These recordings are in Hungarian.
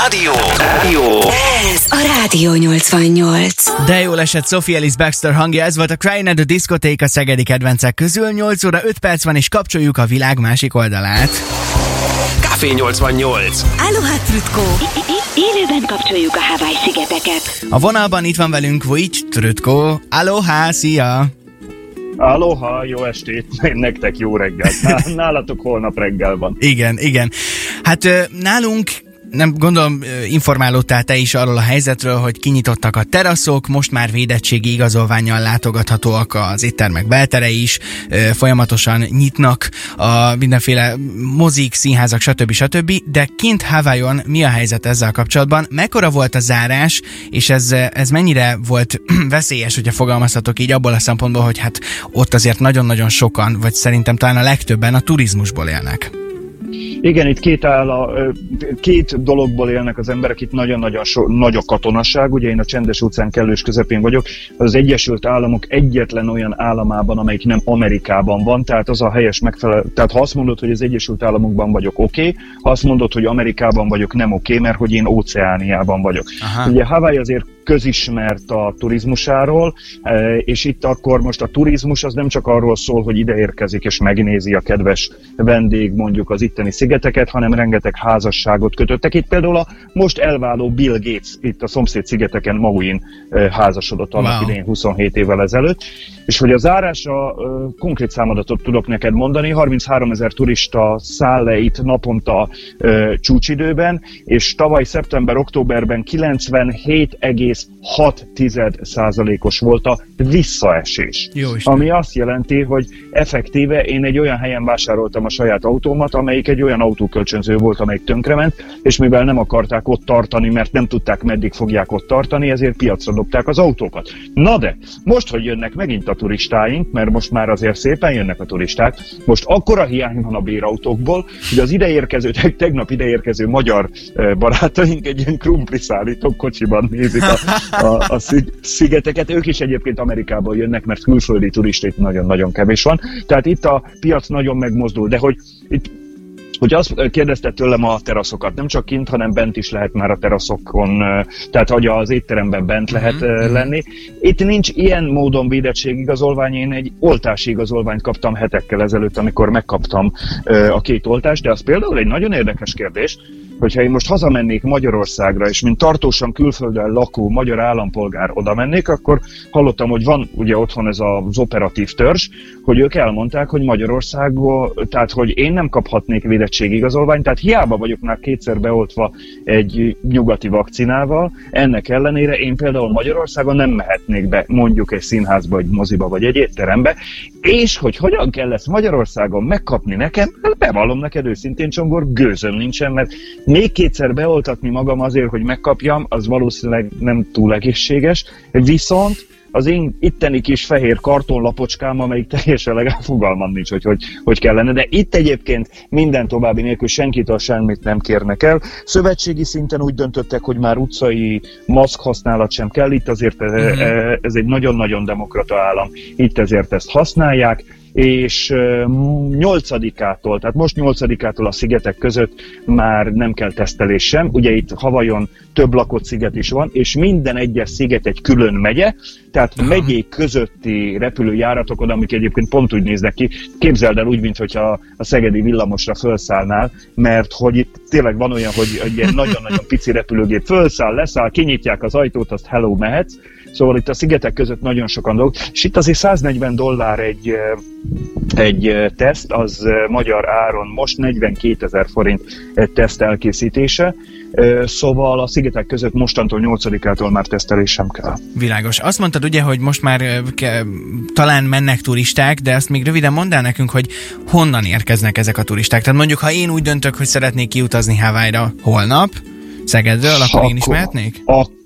Rádió? Rádió? Ez a Rádió 88. De jól esett Sophie Ellis Baxter hangja, ez volt a Crying at the Discotheque a szegedi kedvencek közül. 8 óra 5 perc van, és kapcsoljuk a világ másik oldalát. Café 88. Aloha Trutko. Élőben kapcsoljuk a Hawaii szigeteket. A vonalban itt van velünk Vujcs Trutko. Aloha, szia! Aloha, jó estét, nektek jó reggel. Nálatok holnap reggel van. Igen, igen. Hát nálunk nem gondolom informálódtál te is arról a helyzetről, hogy kinyitottak a teraszok, most már védettségi igazolványjal látogathatóak az éttermek belterei is, folyamatosan nyitnak a mindenféle mozik, színházak, stb. stb. De kint Hawaiion mi a helyzet ezzel kapcsolatban? Mekkora volt a zárás, és ez, ez mennyire volt veszélyes, hogyha fogalmazhatok így abból a szempontból, hogy hát ott azért nagyon-nagyon sokan, vagy szerintem talán a legtöbben a turizmusból élnek. Igen, itt két, álla, ö, két dologból élnek az emberek, itt nagyon-nagyon so, nagy a katonasság, ugye én a csendes óceán kellős közepén vagyok, az Egyesült Államok egyetlen olyan államában, amelyik nem Amerikában van, tehát az a helyes megfelelő, tehát ha azt mondod, hogy az Egyesült Államokban vagyok, oké, okay, ha azt mondod, hogy Amerikában vagyok, nem oké, okay, mert hogy én Óceániában vagyok. Aha. Ugye Hawaii azért közismert a turizmusáról, e, és itt akkor most a turizmus az nem csak arról szól, hogy ide érkezik és megnézi a kedves vendég mondjuk az itteni szigeteket, hanem rengeteg házasságot kötöttek. Itt például a most elváló Bill Gates itt a szomszéd szigeteken Mauin házasodott annak Wow. idején 27 évvel ezelőtt, és hogy a zárásra konkrét számadatot tudok neked mondani, 33 ezer turista száll le itt naponta csúcsidőben, és tavaly szeptember-októberben 97,6 százalékos volt a visszaesés. Jó Isten. Ami azt jelenti, hogy effektíve én egy olyan helyen vásároltam a saját autómat, amelyik egy olyan autókölcsönző volt, amelyik tönkrement, és mivel nem akarták ott tartani, mert nem tudták, meddig fogják ott tartani, ezért piacra dobták az autókat. Na de, most, hogy jönnek megint a turistáink, mert most már azért szépen jönnek a turisták, most akkora hiány van a bérautókból, hogy az ideérkező, teg- tegnap ideérkező magyar eh, barátaink egy ilyen krumpli szállító kocsiban nézik a, a, a szig- szigeteket. Ők is egyébként Amerikából jönnek, mert külföldi turista itt nagyon-nagyon kevés van. Tehát itt a piac nagyon megmozdul, de hogy itt hogy azt kérdezte tőlem a teraszokat, nem csak kint, hanem bent is lehet már a teraszokon, tehát hogy az étteremben bent lehet ö, lenni. Itt nincs ilyen módon védettségigazolvány, én egy oltási igazolványt kaptam hetekkel ezelőtt, amikor megkaptam a két oltást, de az például egy nagyon érdekes kérdés, hogyha én most hazamennék Magyarországra, és mint tartósan külföldön lakó magyar állampolgár oda mennék, akkor hallottam, hogy van ugye otthon ez az operatív törzs, hogy ők elmondták, hogy Magyarországon, tehát hogy én nem kaphatnék védettségigazolványt, tehát hiába vagyok már kétszer beoltva egy nyugati vakcinával, ennek ellenére én például Magyarországon nem mehetnék be mondjuk egy színházba, egy moziba, vagy egy étterembe, és hogy hogyan kell ezt Magyarországon megkapni nekem, hát bevallom neked őszintén, Csongor, gőzöm nincsen, mert még kétszer beoltatni magam azért, hogy megkapjam, az valószínűleg nem túl egészséges, viszont az én itteni kis fehér kartonlapocskám, amelyik teljesen legalább fogalmam nincs, hogy, hogy hogy kellene, de itt egyébként minden további nélkül senkitől semmit nem kérnek el. Szövetségi szinten úgy döntöttek, hogy már utcai maszk használat sem kell, itt azért uh-huh. ez egy nagyon-nagyon demokrata állam, itt ezért ezt használják, és ö, nyolcadikától, tehát most nyolcadikától a szigetek között már nem kell tesztelés sem. Ugye itt Havajon több lakott sziget is van, és minden egyes sziget egy külön megye, tehát megyék közötti repülőjáratokon, amik egyébként pont úgy néznek ki, képzeld el úgy, mintha a szegedi villamosra felszállnál, mert hogy itt tényleg van olyan, hogy egy ilyen nagyon-nagyon pici repülőgép felszáll, leszáll, kinyitják az ajtót, azt hello mehetsz, Szóval itt a szigetek között nagyon sokan dolgok, és itt azért 140 dollár egy, egy teszt, az magyar áron most 42 ezer forint teszt elkészítése, szóval a szigetek között mostantól 8-ától már tesztelés sem kell. Világos. Azt mondtad ugye, hogy most már ke, talán mennek turisták, de azt még röviden mondd el nekünk, hogy honnan érkeznek ezek a turisták. Tehát mondjuk, ha én úgy döntök, hogy szeretnék kiutazni Hawaii-ra holnap, Szegedről, akkor, én is mehetnék? Ak-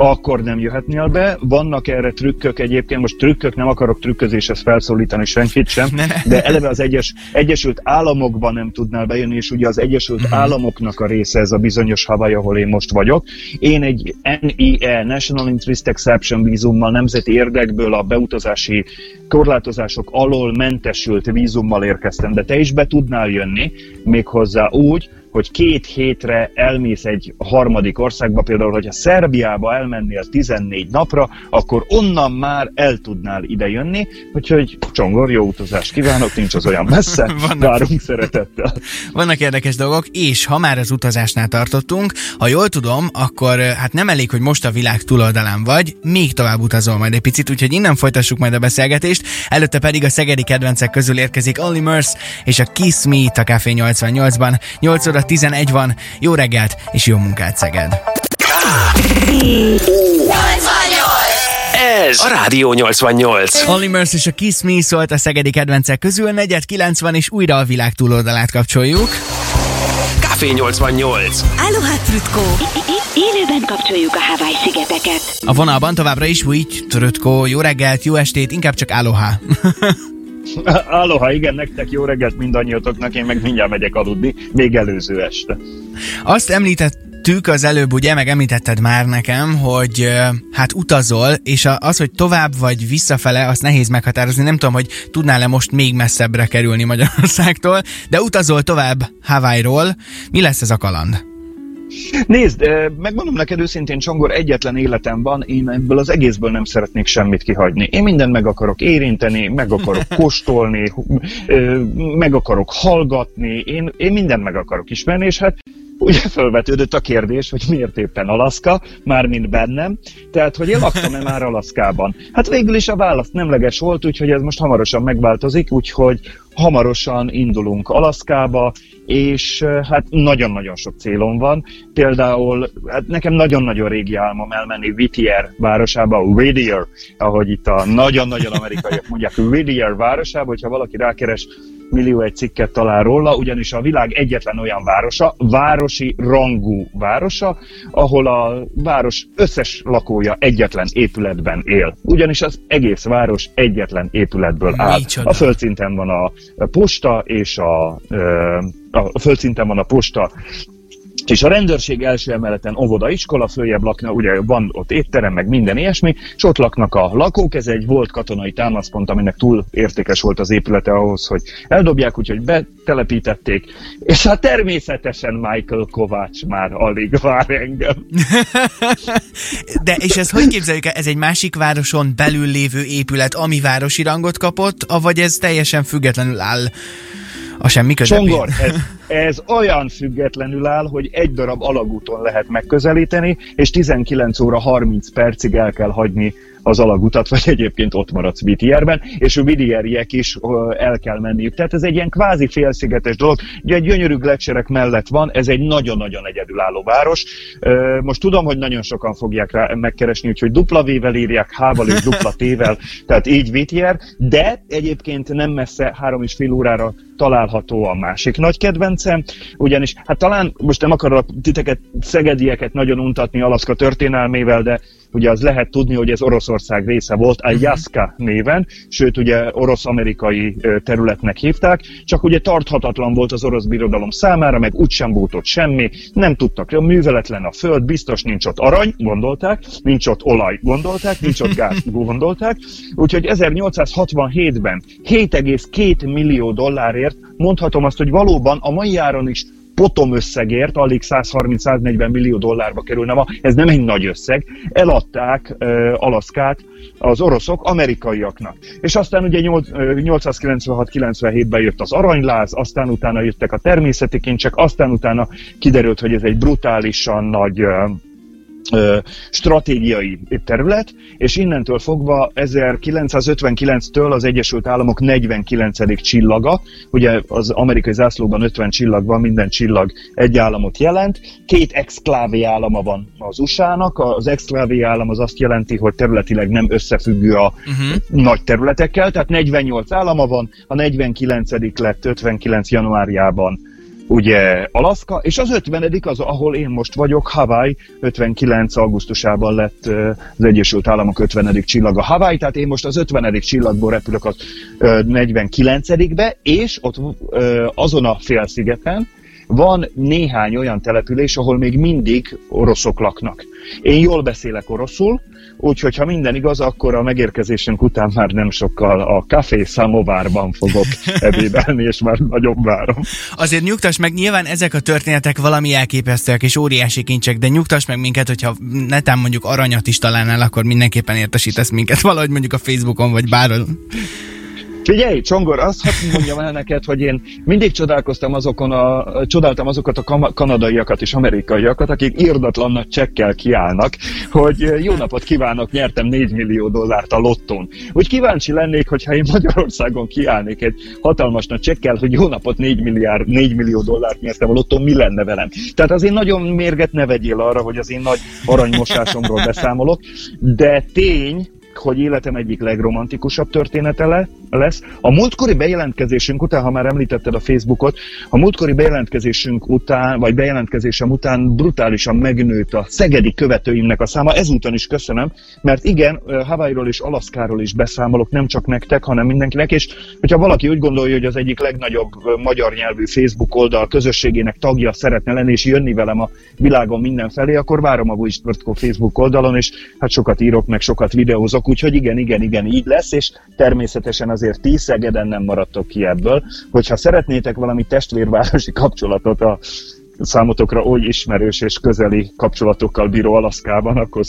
akkor nem jöhetnél be. Vannak erre trükkök egyébként, most trükkök, nem akarok trükközéshez felszólítani senkit sem, de eleve az egyes, Egyesült Államokban nem tudnál bejönni, és ugye az Egyesült Mhm. Államoknak a része ez a bizonyos Hawaii, ahol én most vagyok. Én egy NIE, National Interest Exception vízummal, nemzeti érdekből a beutazási korlátozások alól mentesült vízummal érkeztem, de te is be tudnál jönni, méghozzá úgy, hogy két hétre elmész egy harmadik országba, például, hogyha Szerbiába elmennél 14 napra, akkor onnan már el tudnál idejönni, úgyhogy Csongor, jó utazást kívánok, nincs az olyan messze, Vannak- várunk szeretettel. Vannak érdekes dolgok, és ha már az utazásnál tartottunk, ha jól tudom, akkor eh, hát nem elég, hogy most a világ túloldalán vagy, még tovább utazol majd egy picit, úgyhogy innen folytassuk majd a beszélgetést. Előtte pedig a szegedi kedvencek közül érkezik Only Merce és a Kiss Me itt a Café 88-ban. 8 óra 11 van, jó reggelt és jó munkát Szeged! Ez a Rádió 88. Only Merce és a Kiss Me szólt a szegedi kedvencek közül, negyed 90 és újra a világ túloldalát kapcsoljuk. Café 88. Aloha Trutko. Élőben kapcsoljuk a Hawaii szigeteket. A vonalban továbbra is úgy, Trötko, jó reggelt, jó estét, inkább csak aloha. Aloha, igen, nektek jó reggelt mindannyiatoknak, én meg mindjárt megyek aludni, még előző este. Azt említettük az előbb, ugye, meg említetted már nekem, hogy hát utazol, és az, hogy tovább vagy visszafele, azt nehéz meghatározni. Nem tudom, hogy tudnál-e most még messzebbre kerülni Magyarországtól, de utazol tovább Hawaii-ról. Mi lesz ez a kaland? Nézd, megmondom neked őszintén, Csongor, egyetlen életem van, én ebből az egészből nem szeretnék semmit kihagyni. Én mindent meg akarok érinteni, meg akarok kóstolni, meg akarok hallgatni, én, én mindent meg akarok ismerni, és hát ugye felvetődött a kérdés, hogy miért éppen Alaszka, mármint bennem, tehát hogy én laktam-e már Alaszkában. Hát végül is a válasz nemleges volt, úgyhogy ez most hamarosan megváltozik, úgyhogy hamarosan indulunk Alaszkába, és hát nagyon-nagyon sok célom van. Például hát nekem nagyon-nagyon régi álmom elmenni Whittier városába, Whittier, ahogy itt a nagyon-nagyon amerikaiak mondják, Whittier városába, hogyha valaki rákeres, millió egy cikket talál róla, ugyanis a világ egyetlen olyan városa, városi rangú városa, ahol a város összes lakója egyetlen épületben él. Ugyanis az egész város egyetlen épületből áll. Micsoda. A földszinten van a posta, és a, a földszinten van a posta, és a rendőrség első emeleten óvoda, iskola, följebb lakna, ugye van ott étterem, meg minden ilyesmi, és ott laknak a lakók, ez egy volt katonai támaszpont, aminek túl értékes volt az épülete ahhoz, hogy eldobják, úgyhogy betelepítették, és hát természetesen Michael Kovács már alig vár engem. De és ez hogy képzeljük el? Ez egy másik városon belül lévő épület, ami városi rangot kapott, avagy ez teljesen függetlenül áll a semmi közepén? Csongor, ez, ez olyan függetlenül áll, hogy egy darab alagúton lehet megközelíteni, és 19 óra 30 percig el kell hagyni az alagutat, vagy egyébként ott maradsz Whittierben, és a Whittieriek is el kell menniük. Tehát ez egy ilyen kvázi félszigetes dolog. Ugye egy gyönyörű gletszerek mellett van, ez egy nagyon-nagyon egyedülálló város. Most tudom, hogy nagyon sokan fogják rá megkeresni, úgyhogy dupla V-vel írják, H-val és dupla T-vel, tehát így Whittier, de egyébként nem messze, három és fél órára található a másik nagy kedvencem, ugyanis hát talán most nem akarok titeket, szegedieket nagyon untatni Alaszka történelmével, de ugye az lehet tudni, hogy ez Oroszország része volt, Aljaska néven, sőt ugye orosz-amerikai területnek hívták, csak ugye tarthatatlan volt az orosz birodalom számára, meg úgysem volt ott semmi, nem tudtak, műveletlen a föld, biztos nincs ott arany, gondolták, nincs ott olaj, gondolták, nincs ott gáz, gondolták, úgyhogy 1867-ben 7,2 millió dollárért mondhatom azt, hogy valóban a mai áron is potom összegért, alig 130-140 millió dollárba kerülne ma, ez nem egy nagy összeg, eladták uh, Alaszkát az oroszok amerikaiaknak. És aztán ugye nyolc- ö, 896-97-ben jött az aranyláz, aztán utána jöttek a természeti kincsek, aztán utána kiderült, hogy ez egy brutálisan nagy ö, ö, stratégiai terület, és innentől fogva 1959-től az Egyesült Államok 49. csillaga, ugye az amerikai zászlóban 50 csillag van, minden csillag egy államot jelent, két exklávé állama van az USA-nak, az exklávé állam az azt jelenti, hogy területileg nem összefüggő a uh-huh. nagy területekkel, tehát 48 állama van, a 49. lett 59. januárjában ugye Alaszka, és az 50 az, ahol én most vagyok, Hawaii, 59. augusztusában lett az Egyesült Államok 50. csillaga Hawaii, tehát én most az 50. csillagból repülök az ö, 49. be, és ott azon a félszigeten, van néhány olyan település, ahol még mindig oroszok laknak. Én jól beszélek oroszul, úgyhogy ha minden igaz, akkor a megérkezésünk után már nem sokkal a Café Samovárban fogok ebédelni, és már nagyon várom. Azért nyugtass meg, nyilván ezek a történetek valami elképesztőek és óriási kincsek, de nyugtass meg minket, hogyha netán mondjuk aranyat is találnál, akkor mindenképpen értesítesz minket valahogy mondjuk a Facebookon, vagy bárhol. Figyelj, Csongor, azt hadd mondjam el neked, hogy én mindig csodálkoztam azokon a, csodáltam azokat a kanadaiakat és amerikaiakat, akik írdatlan nagy csekkel kiállnak, hogy jó napot kívánok, nyertem 4 millió dollárt a lottón. Úgy kíváncsi lennék, hogyha én Magyarországon kiállnék egy hatalmas nagy csekkel, hogy jó napot 4, milliárd, 4 millió dollárt nyertem a lottón, mi lenne velem? Tehát azért nagyon mérget ne vegyél arra, hogy az én nagy aranymosásomról beszámolok, de tény, hogy életem egyik legromantikusabb története le, lesz. A múltkori bejelentkezésünk után, ha már említetted a Facebookot, a múltkori bejelentkezésünk után, vagy bejelentkezésem után brutálisan megnőtt a szegedi követőimnek a száma. Ezúton is köszönöm, mert igen, Hawaii-ról és Alaszkáról is beszámolok, nem csak nektek, hanem mindenkinek, és hogyha valaki úgy gondolja, hogy az egyik legnagyobb magyar nyelvű Facebook oldal közösségének tagja szeretne lenni, és jönni velem a világon mindenfelé, akkor várom a Vujstvrtko Facebook oldalon, és hát sokat írok, meg sokat videózok, úgyhogy igen, igen, igen, így lesz, és természetesen azért ti Szegeden nem maradtok ki ebből. Hogyha szeretnétek valami testvérvárosi kapcsolatot a számotokra oly ismerős és közeli kapcsolatokkal bíró Alaszkában, akkor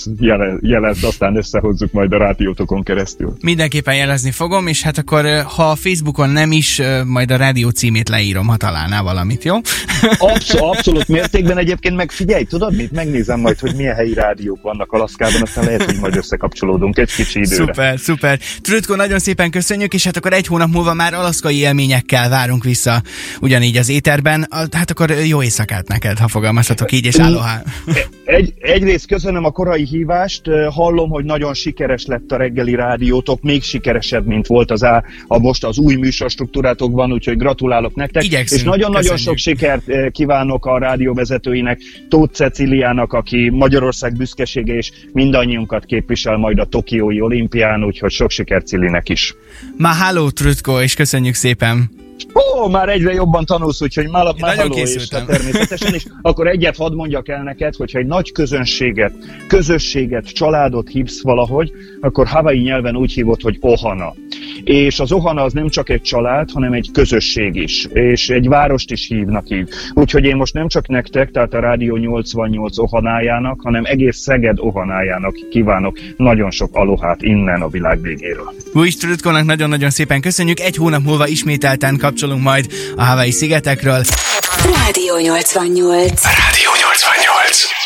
jelezd, aztán összehozzuk majd a rádiótokon keresztül. Mindenképpen jelezni fogom, és hát akkor ha a Facebookon nem is, majd a rádió címét leírom, ha találnál valamit, jó? Abszolút, abszolút mértékben egyébként meg figyelj, tudod mit? Megnézem majd, hogy milyen helyi rádiók vannak Alaszkában, aztán lehet, hogy majd összekapcsolódunk egy kicsi időre. Szuper, szuper. Trütko, nagyon szépen köszönjük, és hát akkor egy hónap múlva már alaszkai élményekkel várunk vissza ugyanígy az éterben. Hát akkor jó éjszakát munkát neked, ha fogalmazhatok így, és állóhá. Egy, egyrészt köszönöm a korai hívást, hallom, hogy nagyon sikeres lett a reggeli rádiótok, még sikeresebb, mint volt az á, a most az új műsorstruktúrátokban, úgyhogy gratulálok nektek. Igyekszünk, és nagyon-nagyon sok sikert kívánok a rádióvezetőinek, Tóth Ceciliának, aki Magyarország büszkesége, és mindannyiunkat képvisel majd a Tokiói olimpián, úgyhogy sok sikert Cilinek is. Mahalo, Trutko, és köszönjük szépen! Ó, már egyre jobban tanulsz, úgyhogy már, már nagyon készültem. természetesen, és akkor egyet hadd mondjak el neked, hogyha egy nagy közönséget, közösséget, családot hívsz valahogy, akkor Hawaii nyelven úgy hívod, hogy Ohana. És az Ohana az nem csak egy család, hanem egy közösség is, és egy várost is hívnak így. Úgyhogy én most nem csak nektek, tehát a Rádió 88 Ohanájának, hanem egész Szeged Ohanájának kívánok nagyon sok alohát innen a világ végéről. Új nagyon-nagyon szépen köszönjük, egy hónap múlva ismételten kapcsolunk majd a Hawaii szigetekről. Rádió 88. Rádió 88.